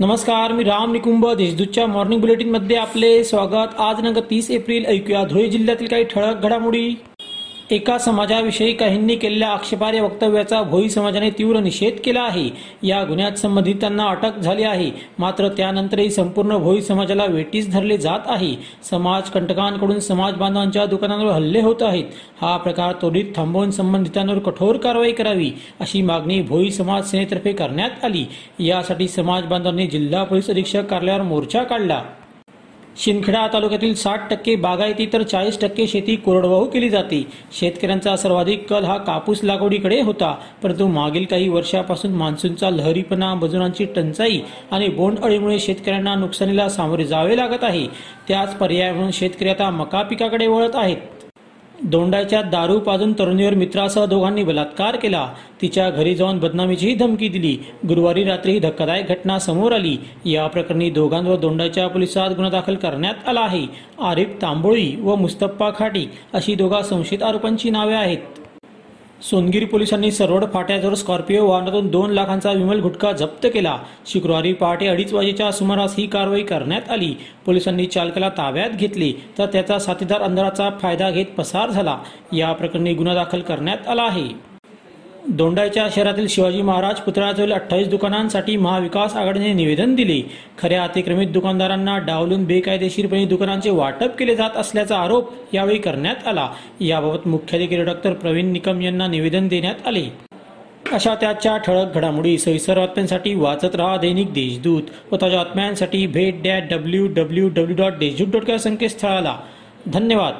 नमस्कार मी राम निकुंभ देशदूतच्या मॉर्निंग बुलेटिनमध्ये आपले स्वागत. आज नंतर तीस एप्रिल ऐकूया धुळे जिल्ह्यातील काही ठळक घडामोडी. एका समाजाविषयी काहींनी केलेल्या आक्षेपार्ह वक्तव्याचा भोई समाजाने तीव्र निषेध केला आहे. या गुन्ह्यात संबंधितांना अटक झाली आहे. मात्र त्यानंतरही संपूर्ण भोई समाजाला वेटीस धरले जात आहे. समाज कंटकांकडून समाज बांधवांच्या दुकानांवर हल्ले होत आहेत. हा प्रकार त्वरित थांबवून संबंधितांवर कठोर कारवाई करावी अशी मागणी भोई समाज सेनेतर्फे करण्यात आली. यासाठी समाज बांधवांनी जिल्हा पोलीस अधीक्षक कार्यालयावर मोर्चा काढला. शिंदखेडा तालुक्यातील साठ टक्के बागायती तर चाळीस टक्के शेती कोरडवाहू केली जाते. शेतकऱ्यांचा सर्वाधिक कल हा कापूस लागवडीकडे होता परंतु मागील काही वर्षापासून मान्सूनचा लहरीपणा मजुरांची टंचाई आणि बोंडअळीमुळे शेतकऱ्यांना नुकसानीला सामोरे जावे लागत आहे. त्याच पर्याय म्हणून शेतकरी आता मका पिकाकडे वळत आहेत. दोंडाच्या दारू पाजून तरुणीवर मित्रासह दोघांनी बलात्कार केला. तिच्या घरी जाऊन बदनामीचीही धमकी दिली. गुरुवारी रात्री ही धक्कादायक घटना समोर आली. या प्रकरणी दोघांवर दोंडाच्या पोलिसात गुन्हा दाखल करण्यात आला आहे. आरिफ तांबोळी व मुस्तप्पा खाटी अशी दोघा संशयित आरोपांची नावे आहेत. सोनगिरी पोलिसांनी सरवड फाट्याजवळ स्कॉर्पिओ वाहनातून दोन लाखांचा विमल गुटखा जप्त केला. शुक्रवारी पहाटे अडीच वाजेच्या सुमारास ही कारवाई करण्यात आली. पोलिसांनी चालकाला ताब्यात घेतले तर त्याचा साथीदार अंधाराचा फायदा घेत पसार झाला. या प्रकरणी गुन्हा दाखल करण्यात आला आहे. दोंडाईच्या शहरातील शिवाजी महाराज पुतळ्याजवळ अठ्ठावीस दुकानांसाठी महाविकास आघाडीने निवेदन दिले. खऱ्या अतिक्रमित दुकानदारांना डावलून बेकायदेशीरपणे दुकानांचे वाटप केले जात असल्याचा आरोप यावेळी करण्यात आला. याबाबत मुख्याधिकारी डॉक्टर प्रवीण निकम यांना निवेदन देण्यात आले. अशा त्याच्या ठळक घडामोडी सविस्तर बातम्यांसाठी वाचत रहा दैनिक देशदूत व ताज्या बातम्यांसाठी भेट that W W W dot Deshdoot dot संकेतस्थळाला. धन्यवाद.